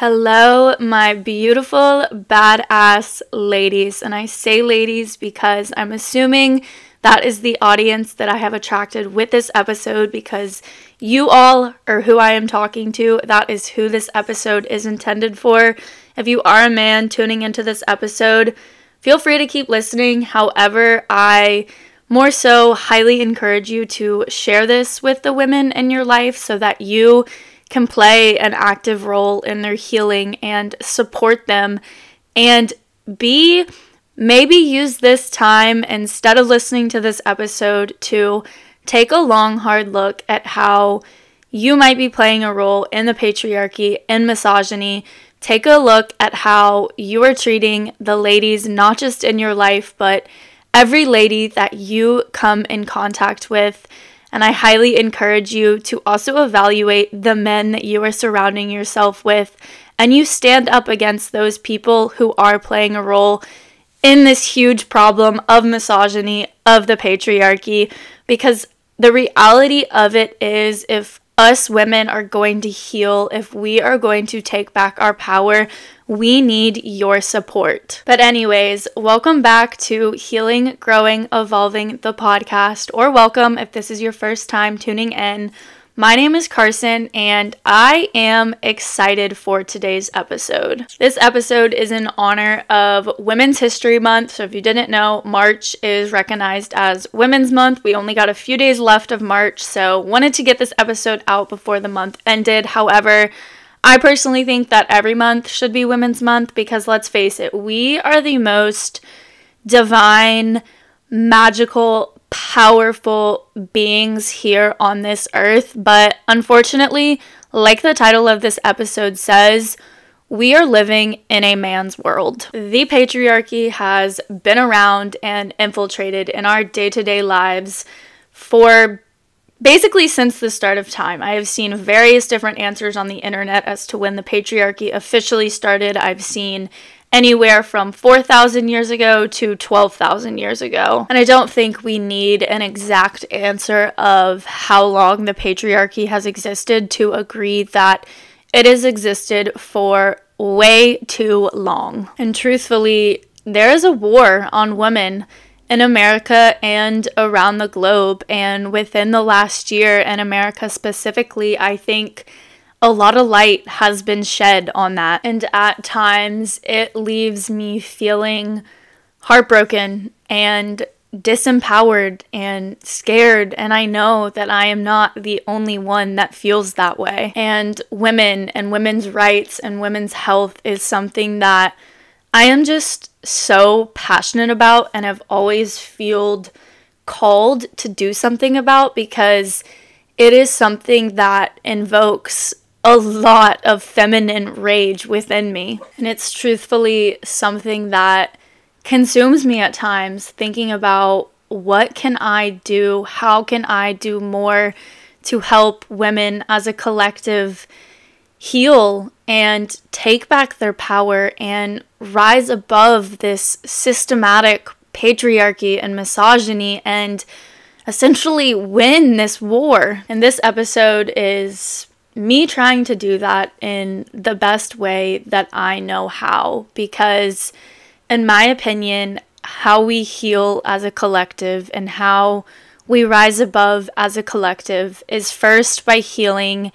Hello, my beautiful, badass ladies. And I say ladies because I'm assuming that is the audience that I have attracted with this episode because you all are who I am talking to. That is who this episode is intended for. If you are a man tuning into this episode, feel free to keep listening. However, I more so highly encourage you to share this with the women in your life so that you can play an active role in their healing and support them and be maybe use this time instead of listening to this episode to take a long hard look at how you might be playing a role in the patriarchy and misogyny. Take a look at how you are treating the ladies not just in your life but every lady that you come in contact with and I highly encourage you to also evaluate the men that you are surrounding yourself with. And you stand up against those people who are playing a role in this huge problem of misogyny, of the patriarchy, because the reality of it is if us women are going to heal, if we are going to take back our power, we need your support. But, anyways, welcome back to Healing, Growing, Evolving the podcast, or welcome if this is your first time tuning in. My name is Carson, and I am excited for today's episode. This episode is in honor of Women's History Month. So, if you didn't know, March is recognized as Women's Month. We only got a few days left of March, so wanted to get this episode out before the month ended. However, I personally think that every month should be Women's Month because let's face it, we are the most divine, magical, powerful beings here on this earth. But unfortunately, like the title of this episode says, we are living in a man's world. The patriarchy has been around and infiltrated in our day to day lives for basically since the start of time. I have seen various different answers on the internet as to when the patriarchy officially started. I've seen anywhere from 4,000 years ago to 12,000 years ago. And I don't think we need an exact answer of how long the patriarchy has existed to agree that it has existed for way too long. And truthfully, there is a war on women in America and around the globe. And within the last year, in America specifically, I think a lot of light has been shed on that. And at times, it leaves me feeling heartbroken and disempowered and scared. And I know that I am not the only one that feels that way. And women and women's rights and women's health is something that I am just so passionate about and have always felt called to do something about because it is something that invokes a lot of feminine rage within me. And it's truthfully something that consumes me at times thinking about what can I do? How can I do more to help women as a collective heal and take back their power and rise above this systematic patriarchy and misogyny and essentially win this war. And this episode is me trying to do that in the best way that I know how because in my opinion how we heal as a collective and how we rise above as a collective is first by healing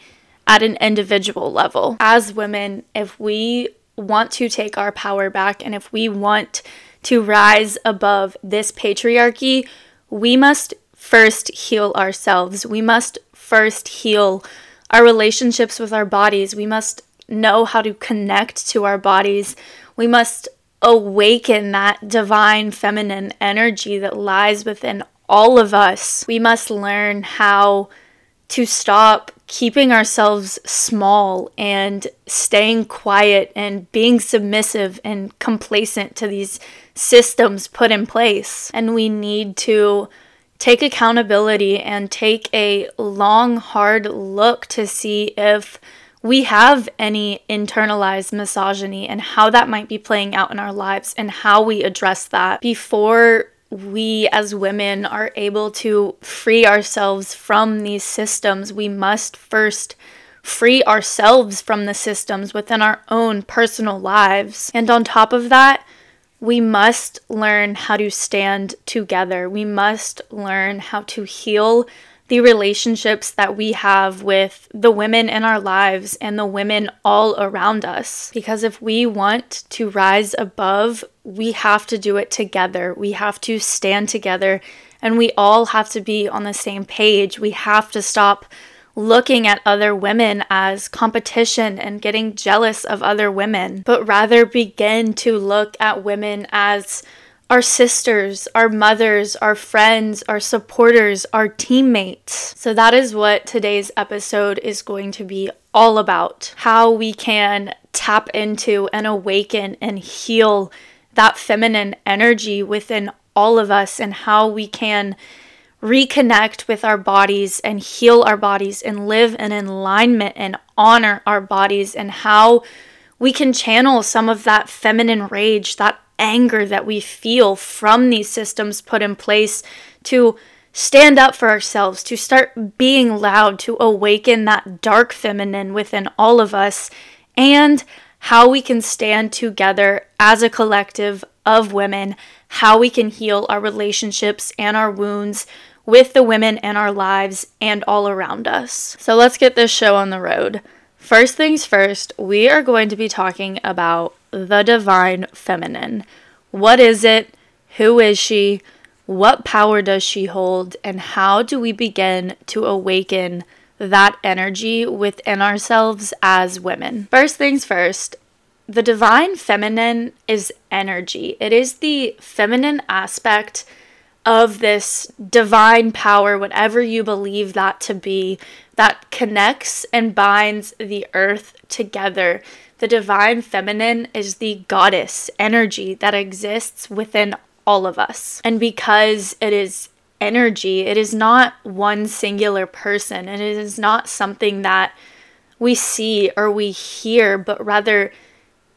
at an individual level. As women, if we want to take our power back and if we want to rise above this patriarchy, we must first heal ourselves. We must first heal our relationships with our bodies. We must know how to connect to our bodies. We must awaken that divine feminine energy that lies within all of us. We must learn how to stop keeping ourselves small and staying quiet and being submissive and complacent to these systems put in place. And we need to take accountability and take a long, hard look to see if we have any internalized misogyny and how that might be playing out in our lives and how we address that before we as women are able to free ourselves from these systems, we must first free ourselves from the systems within our own personal lives. And on top of that, we must learn how to stand together. We must learn how to heal the relationships that we have with the women in our lives and the women all around us. Because if we want to rise above, we have to do it together. We have to stand together and we all have to be on the same page. We have to stop looking at other women as competition and getting jealous of other women, but rather begin to look at women as our sisters, our mothers, our friends, our supporters, our teammates. So, that is what today's episode is going to be all about how we can tap into and awaken and heal that feminine energy within all of us, and how we can reconnect with our bodies and heal our bodies and live in alignment and honor our bodies, and how we can channel some of that feminine rage, that anger that we feel from these systems put in place to stand up for ourselves, to start being loud, to awaken that dark feminine within all of us, and how we can stand together as a collective of women, how we can heal our relationships and our wounds with the women in our lives and all around us. So let's get this show on the road. First things first, we are going to be talking about the divine feminine. What is it? Who is she? What power does she hold? And how do we begin to awaken that energy within ourselves as women? First things first, the divine feminine is energy, it is the feminine aspect of this divine power, whatever you believe that to be, that connects and binds the earth together. The divine feminine is the goddess energy that exists within all of us. And because it is energy, it is not one singular person, and it is not something that we see or we hear, but rather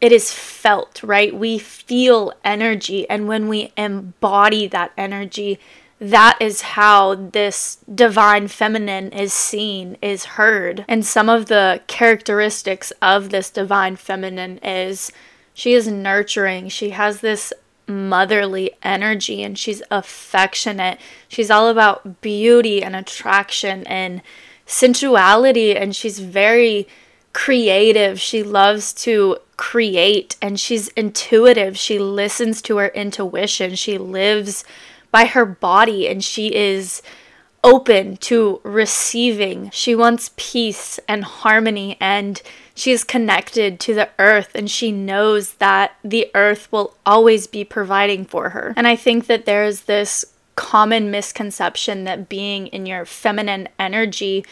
it is felt, right? We feel energy, and when we embody that energy, that is how this divine feminine is seen, is heard. And some of the characteristics of this divine feminine is she is nurturing, she has this motherly energy, and she's affectionate. She's all about beauty and attraction and sensuality, and she's very creative. She loves to create and she's intuitive. She listens to her intuition. She lives by her body and she is open to receiving. She wants peace and harmony and she is connected to the earth and she knows that the earth will always be providing for her. And I think that there's this common misconception that being in your feminine energy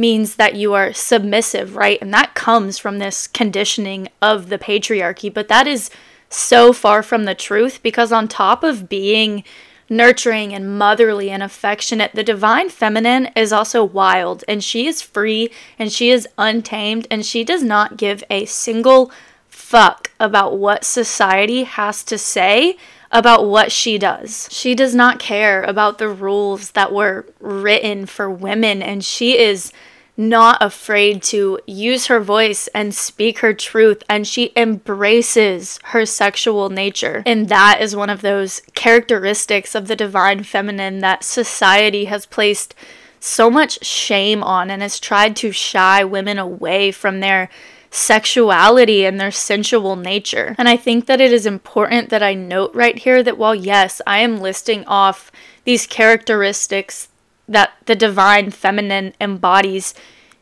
means that you are submissive, right? And that comes from this conditioning of the patriarchy. But that is so far from the truth because, on top of being nurturing and motherly and affectionate, the divine feminine is also wild and she is free and she is untamed and she does not give a single fuck about what society has to say about what she does. She does not care about the rules that were written for women, and she is not afraid to use her voice and speak her truth, and she embraces her sexual nature. And that is one of those characteristics of the divine feminine that society has placed so much shame on and has tried to shy women away from their sexuality and their sensual nature. And I think that it is important that I note right here that while, yes, I am listing off these characteristics that the divine feminine embodies,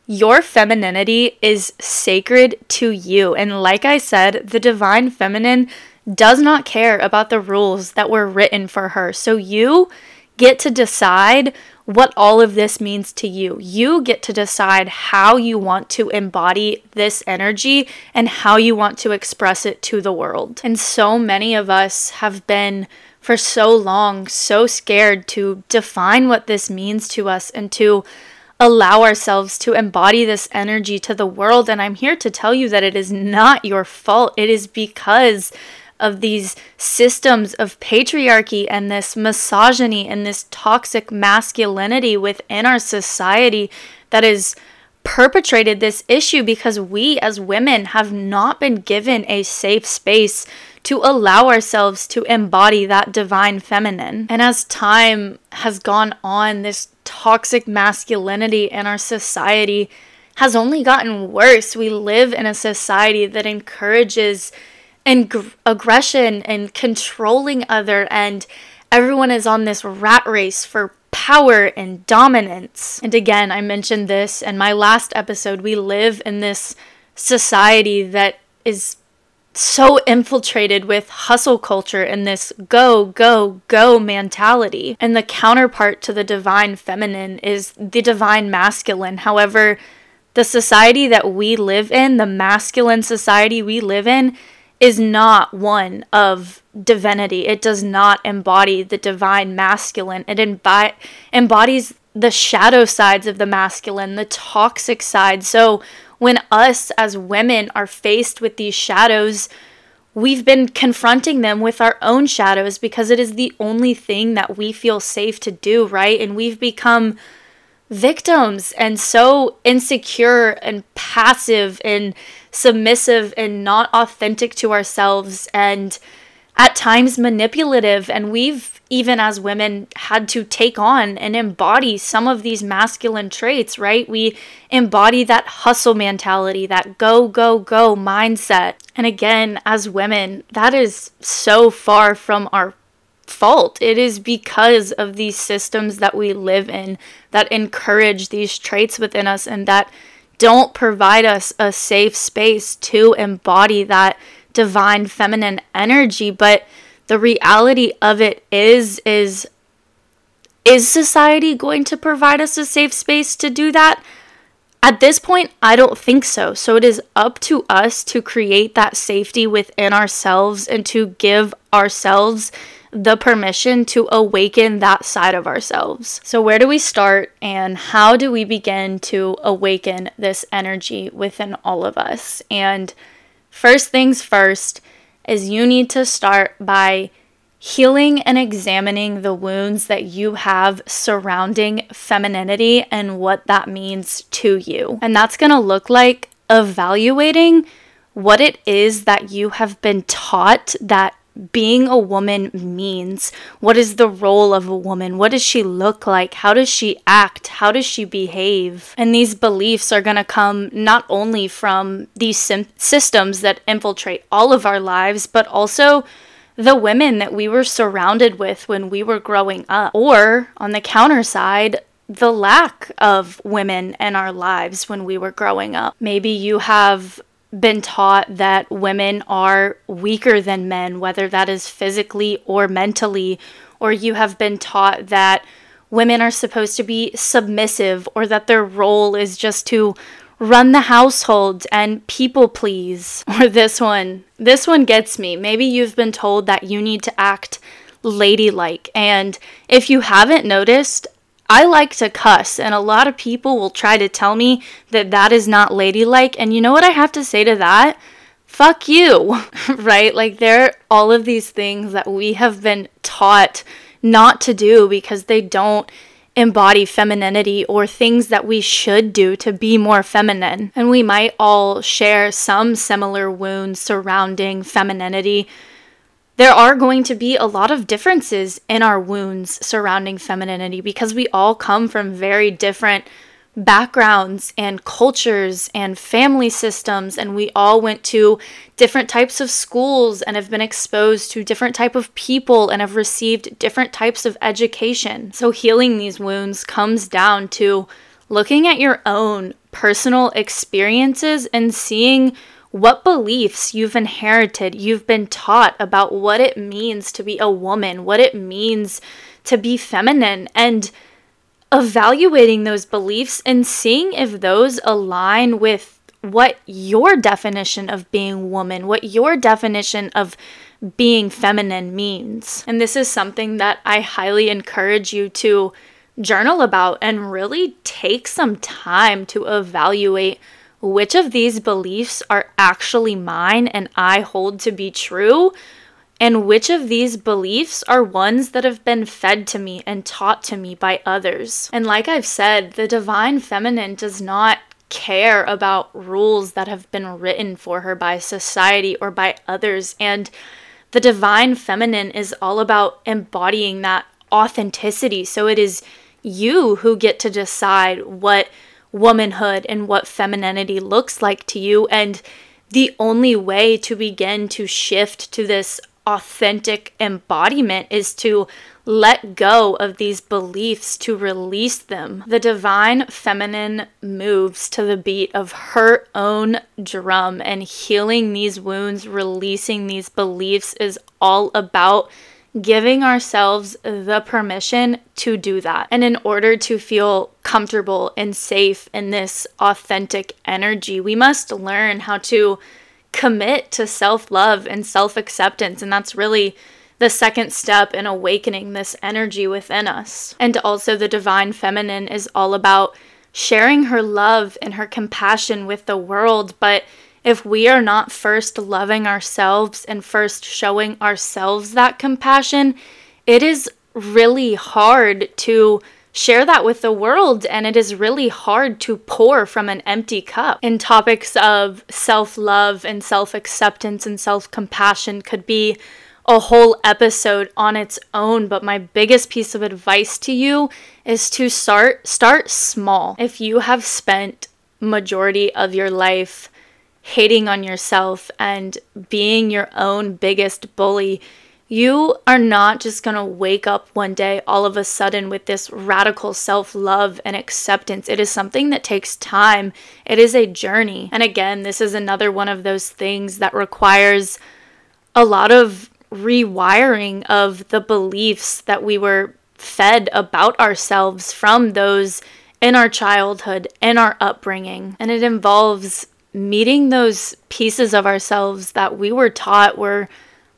your femininity is sacred to you. And like I said, the divine feminine does not care about the rules that were written for her. So you get to decide what all of this means to you. You get to decide how you want to embody this energy and how you want to express it to the world. And so many of us have been for so long so scared to define what this means to us and to allow ourselves to embody this energy to the world. And I'm here to tell you that it is not your fault. It is because of these systems of patriarchy and this misogyny and this toxic masculinity within our society that is perpetrated this issue because we as women have not been given a safe space to allow ourselves to embody that divine feminine. And as time has gone on, this toxic masculinity in our society has only gotten worse. We live in a society that encourages and aggression and controlling other and everyone is on this rat race for power and dominance. And again, I mentioned this in my last episode. We live in this society that is so infiltrated with hustle culture and this go, go, go mentality. And the counterpart to the divine feminine is the divine masculine. However, the society that we live in, the masculine society we live in, is not one of divinity. It does not embody the divine masculine. It embi- embodies the shadow sides of the masculine, the toxic side. So when us as women are faced with these shadows, we've been confronting them with our own shadows because it is the only thing that we feel safe to do, right? And we've become victims and so insecure and passive and submissive and not authentic to ourselves and at times manipulative. And we've, even as women, had to take on and embody some of these masculine traits, right? We embody that hustle mentality, that go, go, go mindset. And again, as women, that is so far from our fault. It is because of these systems that we live in that encourage these traits within us and that don't provide us a safe space to embody that divine feminine energy. But the reality of it is is is society going to provide us a safe space to do that? At this point i don't think so. So it is up to us to create that safety within ourselves and to give ourselves the permission to awaken that side of ourselves. So, where do we start and how do we begin to awaken this energy within all of us? And first things first is you need to start by healing and examining the wounds that you have surrounding femininity and what that means to you. And that's going to look like evaluating what it is that you have been taught that being a woman means. What is the role of a woman? What does she look like? How does she act? How does she behave? And these beliefs are going to come not only from these sim- systems that infiltrate all of our lives, but also the women that we were surrounded with when we were growing up. Or on the counter side, the lack of women in our lives when we were growing up. Maybe you have been taught that women are weaker than men, whether that is physically or mentally, or you have been taught that women are supposed to be submissive or that their role is just to run the household and people please. Or this one. This one gets me. Maybe you've been told that you need to act ladylike. And if you haven't noticed, I like to cuss, and a lot of people will try to tell me that that is not ladylike. And you know what I have to say to that? Fuck you, right? Like, there are all of these things that we have been taught not to do because they don't embody femininity or things that we should do to be more feminine. And we might all share some similar wounds surrounding femininity there are going to be a lot of differences in our wounds surrounding femininity because we all come from very different backgrounds and cultures and family systems and we all went to different types of schools and have been exposed to different type of people and have received different types of education. So healing these wounds comes down to looking at your own personal experiences and seeing what beliefs you've inherited, you've been taught about what it means to be a woman, what it means to be feminine, and evaluating those beliefs and seeing if those align with what your definition of being woman, what your definition of being feminine means. And this is something that I highly encourage you to journal about and really take some time to evaluate which of these beliefs are actually mine and I hold to be true, and which of these beliefs are ones that have been fed to me and taught to me by others. And like I've said, the divine feminine does not care about rules that have been written for her by society or by others. And the divine feminine is all about embodying that authenticity. So it is you who get to decide what womanhood and what femininity looks like to you. And the only way to begin to shift to this authentic embodiment is to let go of these beliefs to release them. The divine feminine moves to the beat of her own drum, and healing these wounds, releasing these beliefs is all about giving ourselves the permission to do that. And in order to feel comfortable and safe in this authentic energy, we must learn how to commit to self love and self acceptance. And that's really the second step in awakening this energy within us. And also, the divine feminine is all about sharing her love and her compassion with the world. But if we are not first loving ourselves and first showing ourselves that compassion, it is really hard to share that with the world and it is really hard to pour from an empty cup. In topics of self-love and self-acceptance and self-compassion could be a whole episode on its own, but my biggest piece of advice to you is to start start small. If you have spent majority of your life hating on yourself and being your own biggest bully, you are not just going to wake up one day all of a sudden with this radical self love and acceptance. It is something that takes time, it is a journey. And again, this is another one of those things that requires a lot of rewiring of the beliefs that we were fed about ourselves from those in our childhood, in our upbringing. And it involves meeting those pieces of ourselves that we were taught were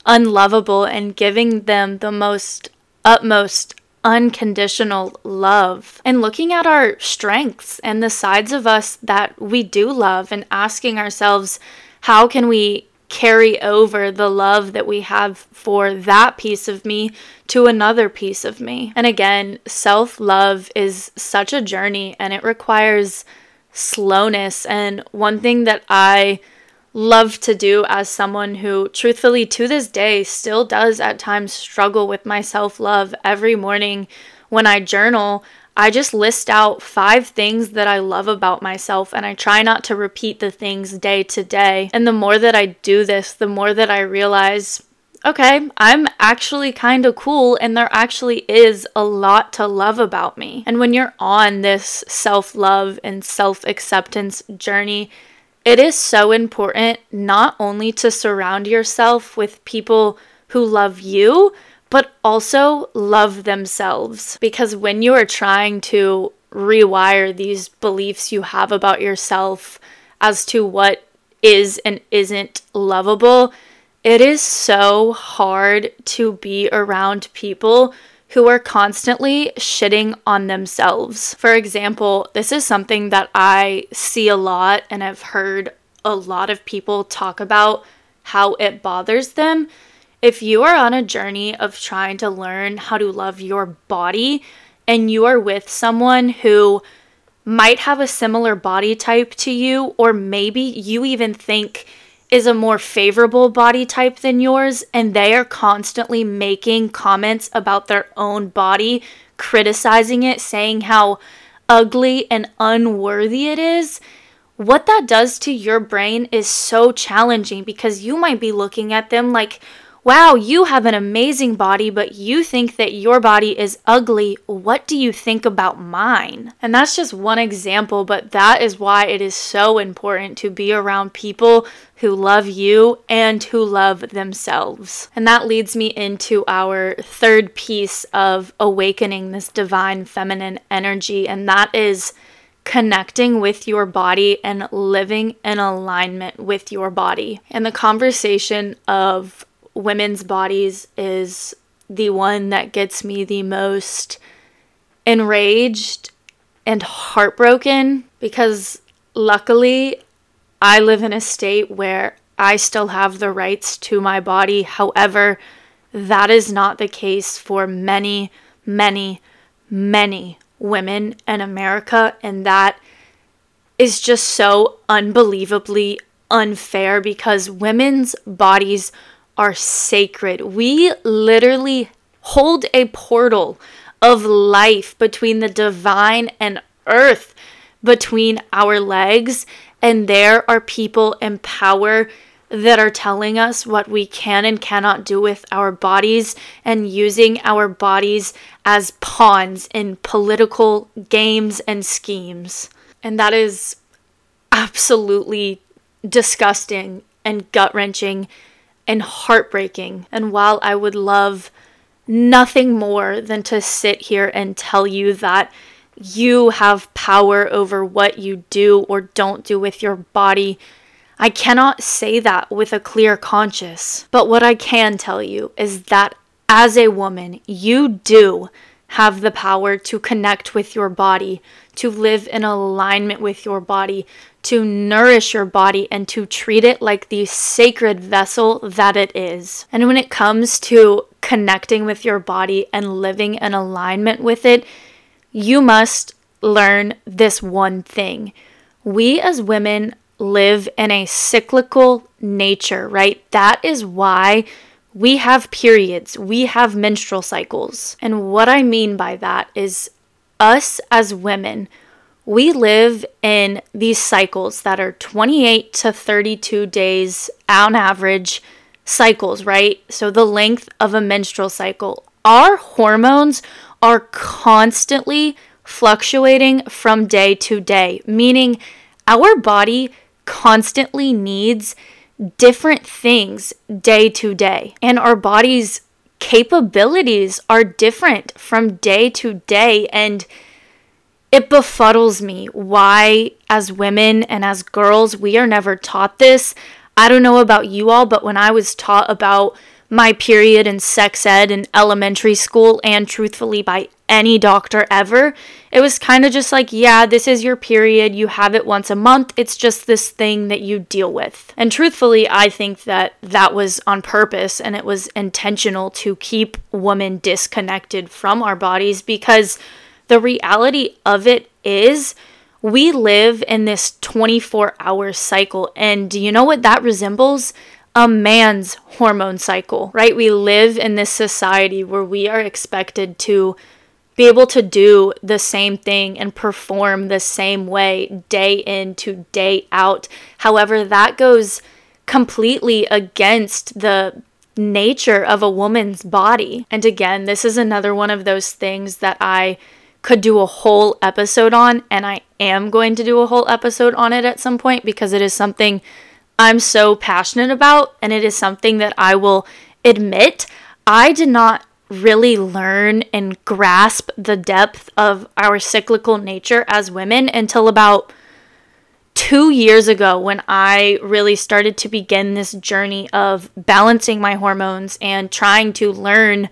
unlovable and giving them the most utmost unconditional love and looking at our strengths and the sides of us that we do love and asking ourselves how can we carry over the love that we have for that piece of me to another piece of me. And again, self love is such a journey and it requires slowness. And one thing that I love to do as someone who, truthfully, to this day, still does at times struggle with my self love. Every morning when I journal, I just list out five things that I love about myself and I try not to repeat the things day to day. And the more that I do this, the more that I realize okay, I'm actually kind of cool and there actually is a lot to love about me. And when you're on this self love and self acceptance journey, it is so important not only to surround yourself with people who love you, but also love themselves. Because when you are trying to rewire these beliefs you have about yourself as to what is and isn't lovable, it is so hard to be around people who are constantly shitting on themselves. For example, this is something that I see a lot and I've heard a lot of people talk about how it bothers them. If you are on a journey of trying to learn how to love your body and you are with someone who might have a similar body type to you, or maybe you even think is a more favorable body type than yours and they are constantly making comments about their own body, criticizing it, saying how ugly and unworthy it is, what that does to your brain is so challenging because you might be looking at them like, wow, you have an amazing body, but you think that your body is ugly. What do you think about mine? And that's just one example, but that is why it is so important to be around people who love you and who love themselves. And that leads me into our third piece of awakening this divine feminine energy, and that is connecting with your body and living in alignment with your body. And the conversation of women's bodies is the one that gets me the most enraged and heartbroken because luckily I live in a state where I still have the rights to my body. However, that is not the case for many, many, many women in America, and that is just so unbelievably unfair because women's bodies are sacred. We literally hold a portal of life between the divine and earth between our legs, and there are people in power that are telling us what we can and cannot do with our bodies and using our bodies as pawns in political games and schemes. And that is absolutely disgusting and gut wrenching and heartbreaking. And while I would love nothing more than to sit here and tell you that you have power over what you do or don't do with your body, I cannot say that with a clear conscience. But what I can tell you is that as a woman, you do have the power to connect with your body, to live in alignment with your body, to nourish your body, and to treat it like the sacred vessel that it is. And when it comes to connecting with your body and living in alignment with it, you must learn this one thing. We as women live in a cyclical nature, right? That is why we have periods, we have menstrual cycles. And what I mean by that is us as women, we live in these cycles that are 28 to 32 days on average cycles, right? So the length of a menstrual cycle. Our hormones are constantly fluctuating from day to day, meaning our body constantly needs different things day to day. And our body's capabilities are different from day to day. And it befuddles me why, as women and as girls, we are never taught this. I don't know about you all, but when I was taught about my period and sex ed in elementary school and truthfully by any doctor ever. It was kind of just like, yeah, this is your period. You have it once a month. It's just this thing that you deal with. And truthfully, I think that that was on purpose and it was intentional to keep women disconnected from our bodies because the reality of it is we live in this 24 hour cycle. And do you know what that resembles? a man's hormone cycle, right? We live in this society where we are expected to be able to do the same thing and perform the same way day in to day out. However, that goes completely against the nature of a woman's body. And again, this is another one of those things that I could do a whole episode on, and I am going to do a whole episode on it at some point because it is something I'm so passionate about, and it is something that I will admit I did not really learn and grasp the depth of our cyclical nature as women until about two years ago when I really started to begin this journey of balancing my hormones and trying to learn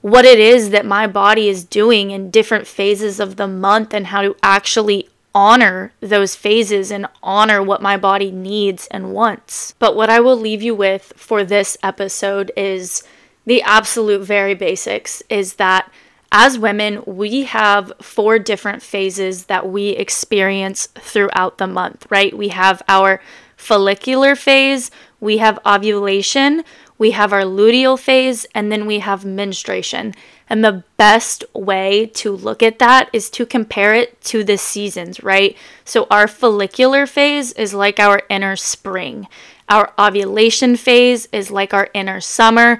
what it is that my body is doing in different phases of the month and how to actually honor those phases and honor what my body needs and wants. But what I will leave you with for this episode is the absolute very basics is that as women, we have four different phases that we experience throughout the month, right? We have our follicular phase, we have ovulation, we have our luteal phase, and then we have menstruation. And the best way to look at that is to compare it to the seasons, right? So our follicular phase is like our inner spring. Our ovulation phase is like our inner summer.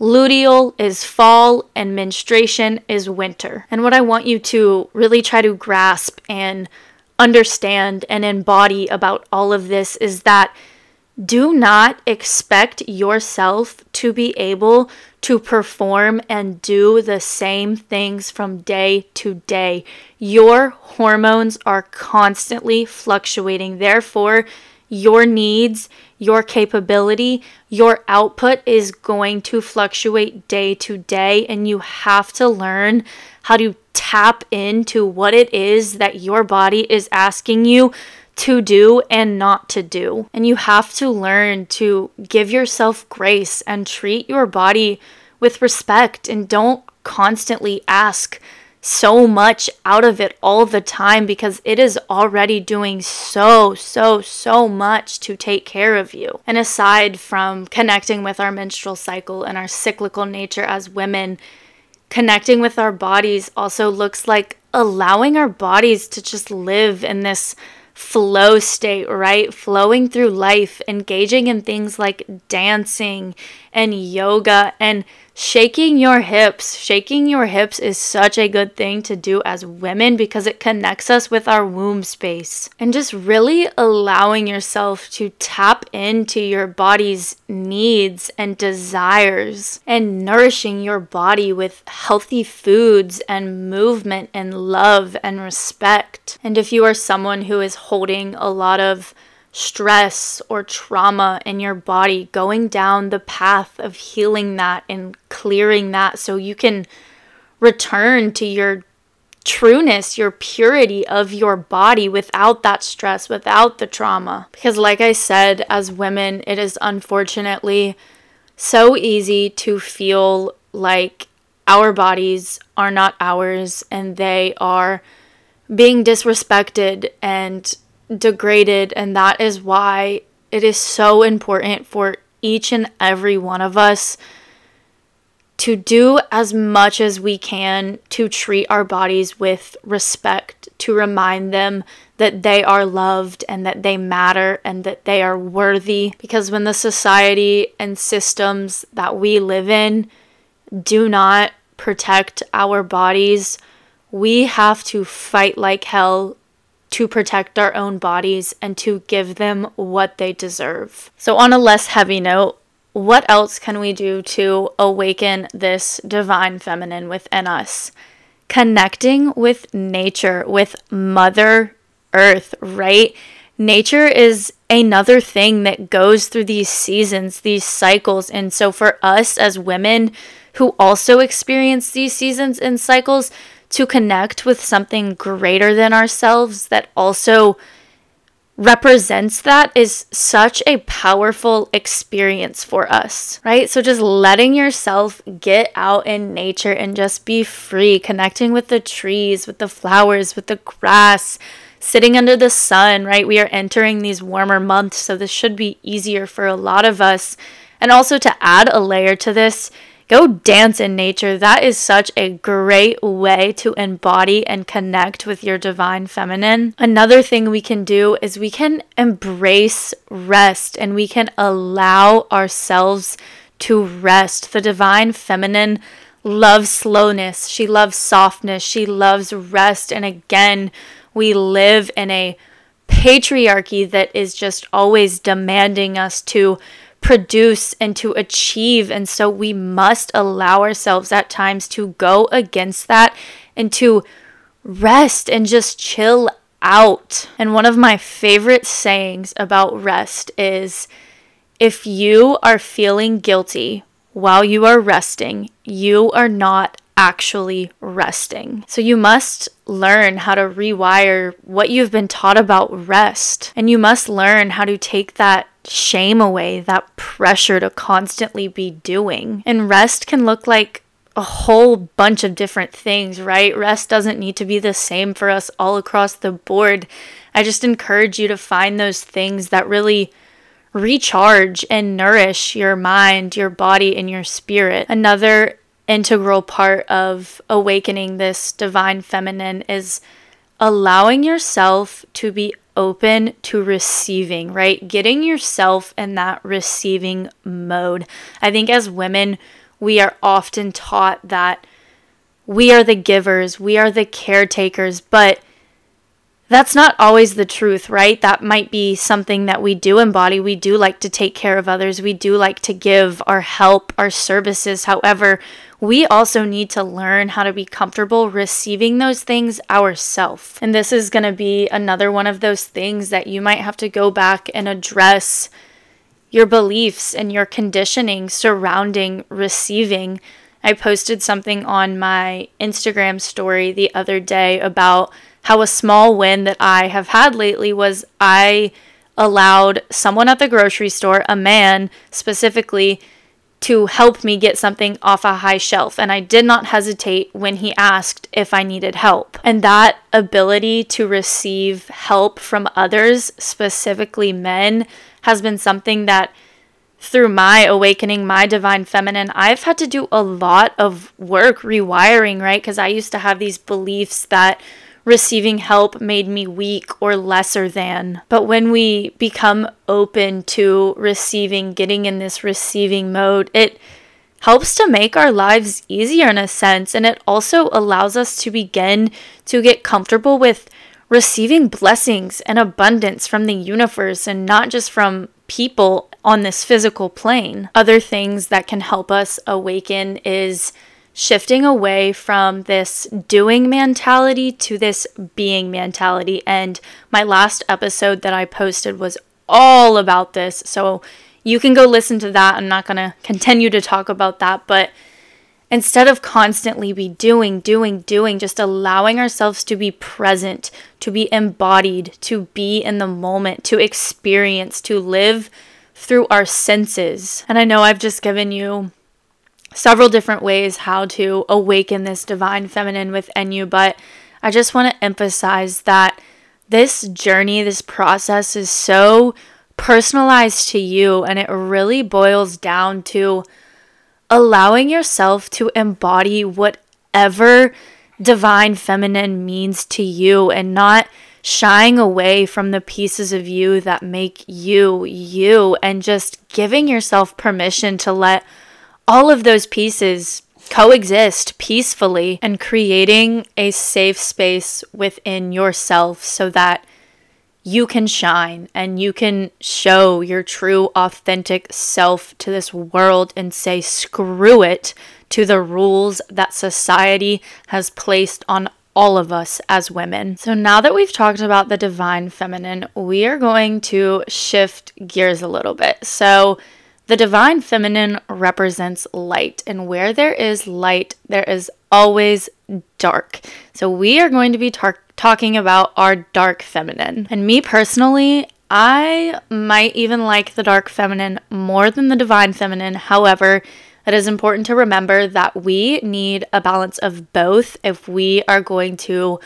Luteal is fall and menstruation is winter. And what I want you to really try to grasp and understand and embody about all of this is that do not expect yourself to be able to perform and do the same things from day to day. Your hormones are constantly fluctuating. Therefore, your needs, your capability, your output is going to fluctuate day to day, and you have to learn how to tap into what it is that your body is asking you to do and not to do. And you have to learn to give yourself grace and treat your body with respect and don't constantly ask so much out of it all the time because it is already doing so, so, so much to take care of you. And aside from connecting with our menstrual cycle and our cyclical nature as women, connecting with our bodies also looks like allowing our bodies to just live in this flow state, right? Flowing through life, engaging in things like dancing and yoga and shaking your hips. Shaking your hips is such a good thing to do as women because it connects us with our womb space. And just really allowing yourself to tap into your body's needs and desires and nourishing your body with healthy foods and movement and love and respect. And if you are someone who is holding a lot of stress or trauma in your body, going down the path of healing that and clearing that so you can return to your trueness, your purity of your body without that stress, without the trauma. Because, like I said, as women, it is unfortunately so easy to feel like our bodies are not ours and they are being disrespected and degraded, and that is why it is so important for each and every one of us to do as much as we can to treat our bodies with respect, to remind them that they are loved and that they matter and that they are worthy. Because when the society and systems that we live in do not protect our bodies, we have to fight like hell to protect our own bodies and to give them what they deserve. So, on a less heavy note, what else can we do to awaken this divine feminine within us? Connecting with nature, with Mother Earth, right? Nature is another thing that goes through these seasons, these cycles. And so, for us as women who also experience these seasons and cycles, to connect with something greater than ourselves that also represents that is such a powerful experience for us, right? So just letting yourself get out in nature and just be free, connecting with the trees, with the flowers, with the grass, sitting under the sun, right? We are entering these warmer months, so this should be easier for a lot of us. And also to add a layer to this, Go dance in nature. That is such a great way to embody and connect with your divine feminine. Another thing we can do is we can embrace rest and we can allow ourselves to rest. The divine feminine loves slowness, she loves softness, she loves rest. And again, we live in a patriarchy that is just always demanding us to produce and to achieve. And so we must allow ourselves at times to go against that and to rest and just chill out. And one of my favorite sayings about rest is if you are feeling guilty while you are resting, you are not actually resting. So you must learn how to rewire what you've been taught about rest. And you must learn how to take that shame away, that pressure to constantly be doing. And rest can look like a whole bunch of different things, right? Rest doesn't need to be the same for us all across the board. I just encourage you to find those things that really recharge and nourish your mind, your body, and your spirit. Another integral part of awakening this divine feminine is allowing yourself to be open to receiving, right? Getting yourself in that receiving mode. I think as women, we are often taught that we are the givers, we are the caretakers, but that's not always the truth, right? That might be something that we do embody. We do like to take care of others. We do like to give our help, our services. However, we also need to learn how to be comfortable receiving those things ourselves. And this is going to be another one of those things that you might have to go back and address your beliefs and your conditioning surrounding receiving. I posted something on my Instagram story the other day about how a small win that I have had lately was I allowed someone at the grocery store, a man specifically, to help me get something off a high shelf. And I did not hesitate when he asked if I needed help. And that ability to receive help from others, specifically men, has been something that through my awakening, my divine feminine, I've had to do a lot of work rewiring, right? Because I used to have these beliefs that receiving help made me weak or lesser than. But when we become open to receiving, getting in this receiving mode, it helps to make our lives easier in a sense. And it also allows us to begin to get comfortable with receiving blessings and abundance from the universe and not just from people on this physical plane. Other things that can help us awaken is shifting away from this doing mentality to this being mentality. And my last episode that I posted was all about this. So you can go listen to that. I'm not going to continue to talk about that, but instead of constantly be doing, doing, doing, just allowing ourselves to be present, to be embodied, to be in the moment, to experience, to live through our senses. And I know I've just given you several different ways how to awaken this divine feminine within you, but I just want to emphasize that this journey, this process is so personalized to you, and it really boils down to allowing yourself to embody whatever divine feminine means to you and not shying away from the pieces of you that make you you and just giving yourself permission to let all of those pieces coexist peacefully and creating a safe space within yourself so that you can shine and you can show your true, authentic self to this world and say, screw it to the rules that society has placed on all of us as women. So, now that we've talked about the divine feminine, we are going to shift gears a little bit. So, the divine feminine represents light, and where there is light, there is always dark. So, we are going to be tar- talking about our dark feminine. And me personally, I might even like the dark feminine more than the divine feminine. However, it is important to remember that we need a balance of both if we are going to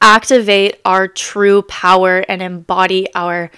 activate our true power and embody our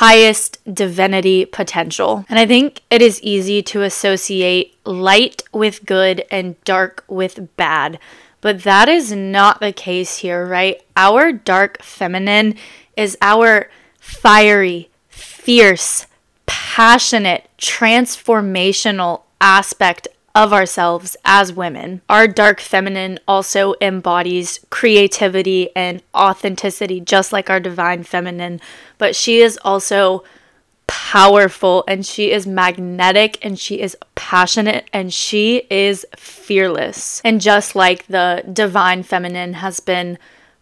highest divinity potential. And I think it is easy to associate light with good and dark with bad. But that is not the case here, right? Our dark feminine is our fiery, fierce, passionate, transformational aspect of ourselves as women. Our dark feminine also embodies creativity and authenticity, just like our divine feminine, but she is also powerful and she is magnetic and she is passionate and she is fearless. And just like the divine feminine has been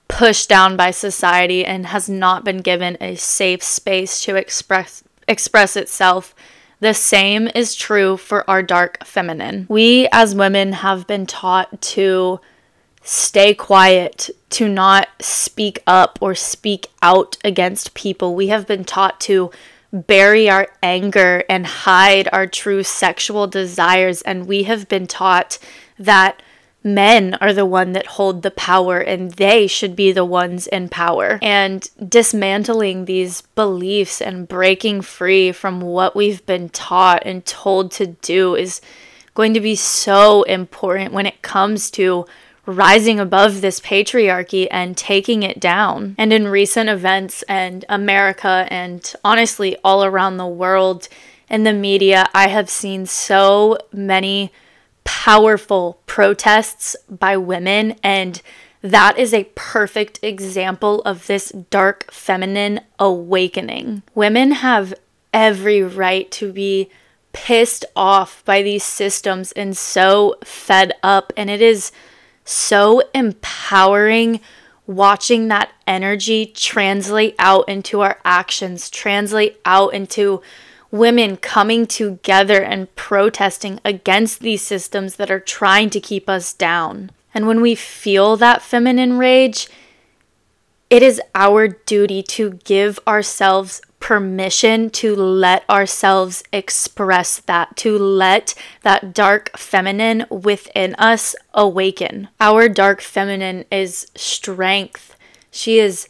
pushed down by society and has not been given a safe space to express express itself the same is true for our dark feminine. We as women have been taught to stay quiet, to not speak up or speak out against people. We have been taught to bury our anger and hide our true sexual desires. And we have been taught that men are the one that hold the power and they should be the ones in power and dismantling these beliefs and breaking free from what we've been taught and told to do is going to be so important when it comes to rising above this patriarchy and taking it down. And in recent events and America and honestly all around the world in the media, I have seen so many powerful protests by women and that is a perfect example of this dark feminine awakening. Women have every right to be pissed off by these systems and so fed up. And it is so empowering watching that energy translate out into our actions, translate out into women coming together and protesting against these systems that are trying to keep us down. And when we feel that feminine rage, it is our duty to give ourselves permission to let ourselves express that, to let that dark feminine within us awaken. Our dark feminine is strength. She is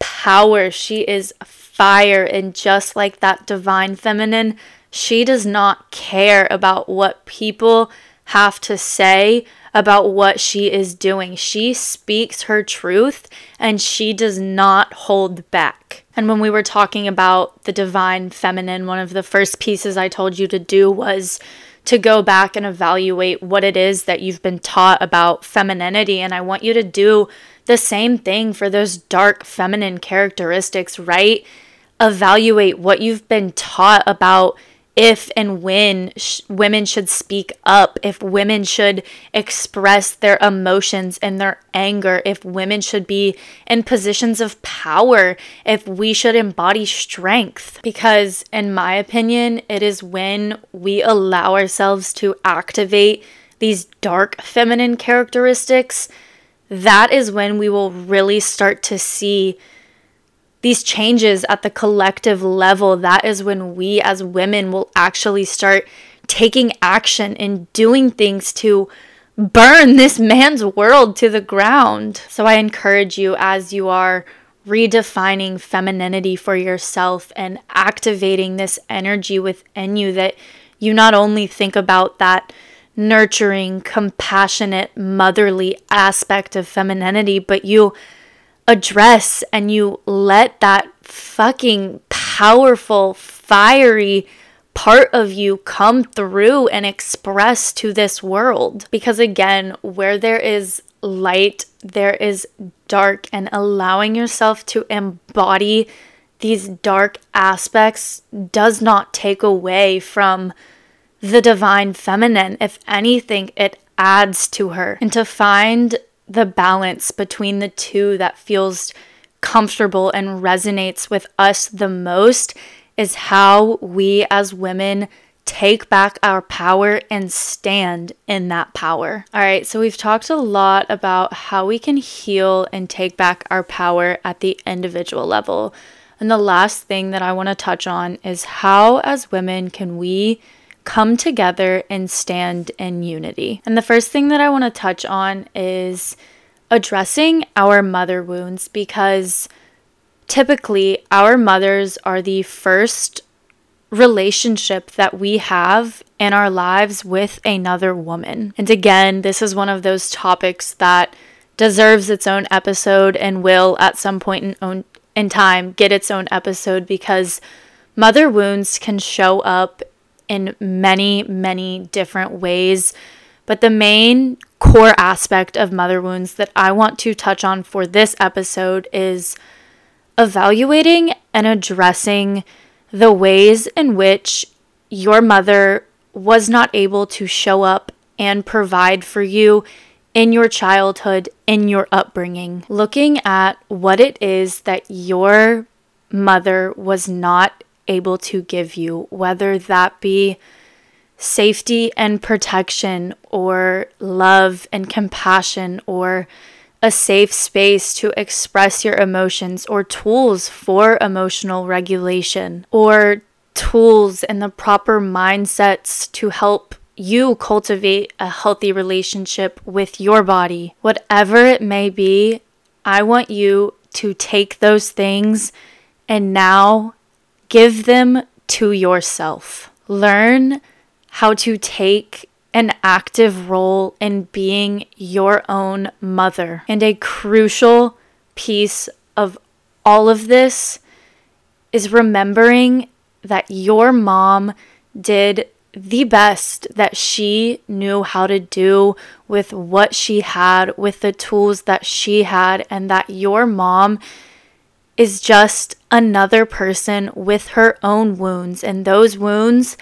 power. She is fire. And just like that divine feminine, she does not care about what people have to say about what she is doing. She speaks her truth and she does not hold back. And when we were talking about the divine feminine, one of the first pieces I told you to do was to go back and evaluate what it is that you've been taught about femininity. And I want you to do the same thing for those dark feminine characteristics, right? Evaluate what you've been taught about if and when sh- women should speak up, if women should express their emotions and their anger, if women should be in positions of power, if we should embody strength. Because, in my opinion, it is when we allow ourselves to activate these dark feminine characteristics that is when we will really start to see these changes at the collective level, that is when we as women will actually start taking action and doing things to burn this man's world to the ground. So I encourage you as you are redefining femininity for yourself and activating this energy within you that you not only think about that nurturing, compassionate, motherly aspect of femininity, but you address and you let that fucking powerful, fiery part of you come through and express to this world. Because again, where there is light, there is dark, and allowing yourself to embody these dark aspects does not take away from the divine feminine. If anything, it adds to her. And to find the balance between the two that feels comfortable and resonates with us the most is how we as women take back our power and stand in that power. All right, so we've talked a lot about how we can heal and take back our power at the individual level. And the last thing that I want to touch on is how, as women, can we come together and stand in unity. And the first thing that I want to touch on is addressing our mother wounds because typically our mothers are the first relationship that we have in our lives with another woman. And again, this is one of those topics that deserves its own episode and will at some point in, own, in time get its own episode because mother wounds can show up in many, many different ways. But the main core aspect of mother wounds that I want to touch on for this episode is evaluating and addressing the ways in which your mother was not able to show up and provide for you in your childhood, in your upbringing. Looking at what it is that your mother was not able to give you, whether that be safety and protection, or love and compassion, or a safe space to express your emotions, or tools for emotional regulation, or tools and the proper mindsets to help you cultivate a healthy relationship with your body. Whatever it may be, I want you to take those things and now Give them to yourself. Learn how to take an active role in being your own mother. And a crucial piece of all of this is remembering that your mom did the best that she knew how to do with what she had, with the tools that she had, and that your mom is just another person with her own wounds, and those wounds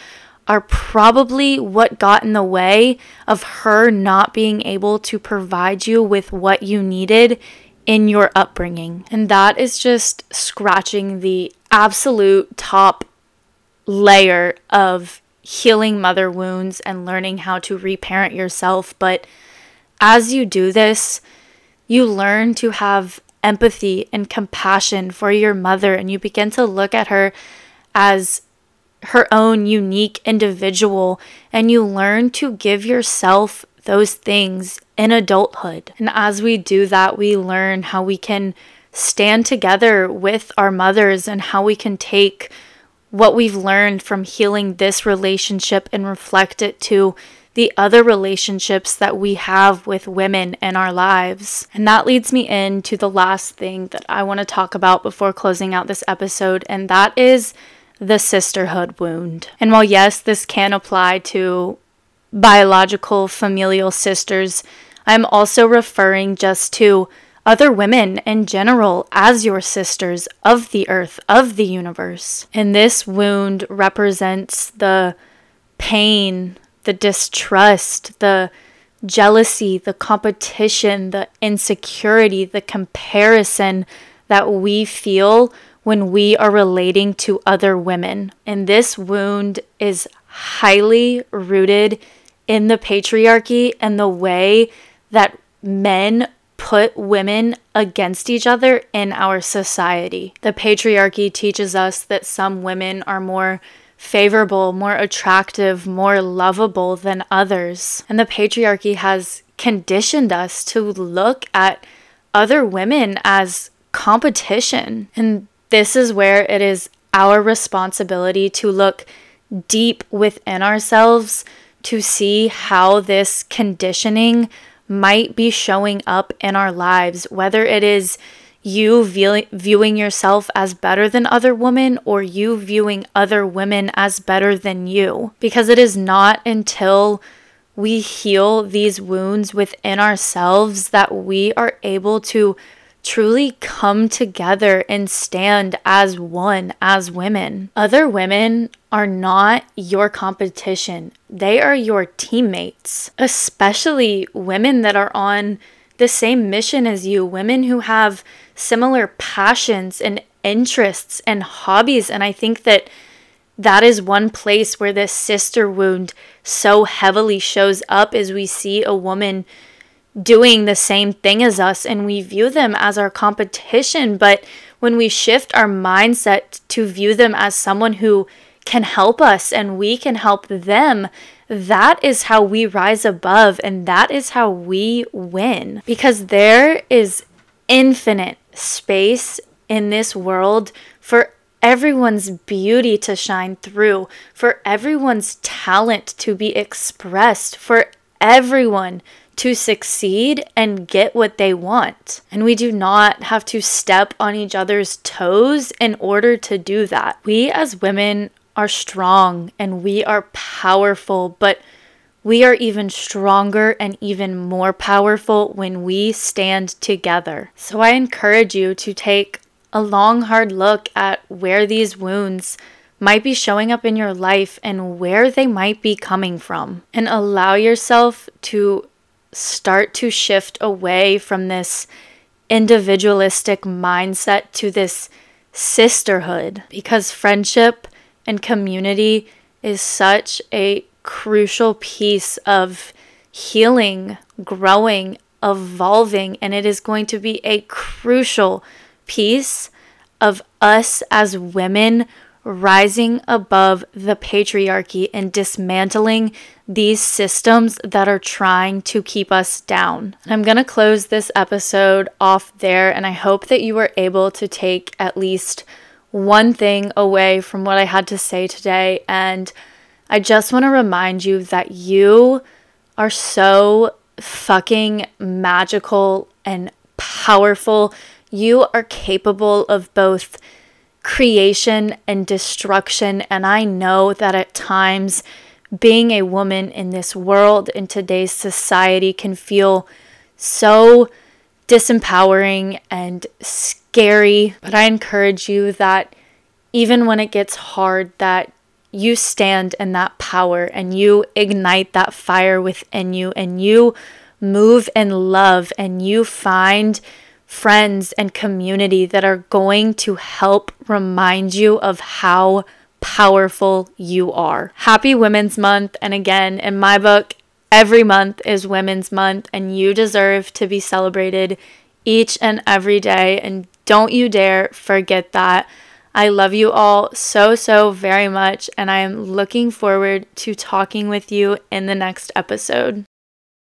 are probably what got in the way of her not being able to provide you with what you needed in your upbringing. And that is just scratching the absolute top layer of healing mother wounds and learning how to reparent yourself. But as you do this, you learn to have empathy and compassion for your mother and you begin to look at her as her own unique individual and you learn to give yourself those things in adulthood. And as we do that, we learn how we can stand together with our mothers and how we can take what we've learned from healing this relationship and reflect it to the other relationships that we have with women in our lives. And that leads me into the last thing that I want to talk about before closing out this episode, and that is the sisterhood wound. And while, yes, this can apply to biological familial sisters, I'm also referring just to other women in general as your sisters of the earth, of the universe. And this wound represents the pain, the distrust, the jealousy, the competition, the insecurity, the comparison that we feel when we are relating to other women. And this wound is highly rooted in the patriarchy and the way that men put women against each other in our society. The patriarchy teaches us that some women are more favorable, more attractive, more lovable than others. And the patriarchy has conditioned us to look at other women as competition. And this is where it is our responsibility to look deep within ourselves to see how this conditioning might be showing up in our lives, whether it is you view- viewing yourself as better than other women or you viewing other women as better than you. Because it is not until we heal these wounds within ourselves that we are able to truly come together and stand as one, as women. Other women are not your competition, they are your teammates, especially women that are on the same mission as you, women who have similar passions and interests and hobbies. And I think that that is one place where this sister wound so heavily shows up as we see a woman doing the same thing as us and we view them as our competition. But when we shift our mindset to view them as someone who can help us and we can help them, that is how we rise above and that is how we win. Because there is infinite space in this world for everyone's beauty to shine through, for everyone's talent to be expressed, for everyone to succeed and get what they want. And we do not have to step on each other's toes in order to do that. We as women are strong and we are powerful, but we are even stronger and even more powerful when we stand together. So I encourage you to take a long, hard look at where these wounds might be showing up in your life and where they might be coming from, and allow yourself to start to shift away from this individualistic mindset to this sisterhood because friendship and community is such a crucial piece of healing, growing, evolving, and it is going to be a crucial piece of us as women rising above the patriarchy and dismantling these systems that are trying to keep us down. I'm going to close this episode off there, and I hope that you were able to take at least one thing away from what I had to say today. And I just want to remind you that you are so fucking magical and powerful. You are capable of both creation and destruction. And I know that at times, being a woman in this world, in today's society, can feel so disempowering and scary. But I encourage you that even when it gets hard, that you stand in that power and you ignite that fire within you and you move in love and you find friends and community that are going to help remind you of how powerful you are. Happy Women's Month. And again, in my book, every month is Women's Month, and you deserve to be celebrated each and every day. And don't you dare forget that. I love you all so, so very much, and I am looking forward to talking with you in the next episode.